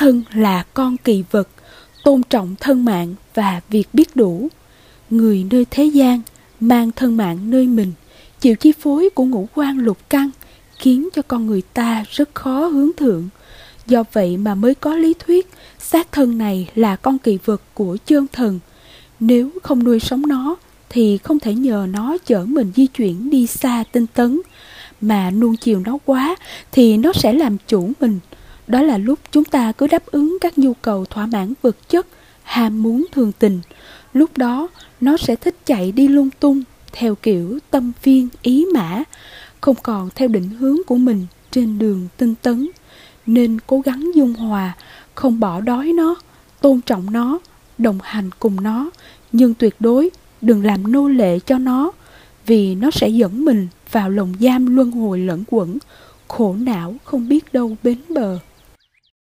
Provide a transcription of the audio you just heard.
thân là con kỳ vật, tôn trọng thân mạng và việc biết đủ. Người nơi thế gian mang thân mạng nơi mình, chịu chi phối của ngũ quan lục căn, khiến cho con người ta rất khó hướng thượng. Do vậy mà mới có lý thuyết xác thân này là con kỳ vật của chơn thần. Nếu không nuôi sống nó, thì không thể nhờ nó chở mình di chuyển đi xa tinh tấn. Mà nuông chiều nó quá, thì nó sẽ làm chủ mình đó là lúc chúng ta cứ đáp ứng các nhu cầu thỏa mãn vật chất, ham muốn thường tình. Lúc đó, nó sẽ thích chạy đi lung tung, theo kiểu tâm phiên ý mã, không còn theo định hướng của mình trên đường tinh tấn. Nên cố gắng dung hòa, không bỏ đói nó, tôn trọng nó, đồng hành cùng nó. Nhưng tuyệt đối đừng làm nô lệ cho nó, vì nó sẽ dẫn mình vào lồng giam luân hồi lẫn quẩn. Khổ não không biết đâu bến bờ.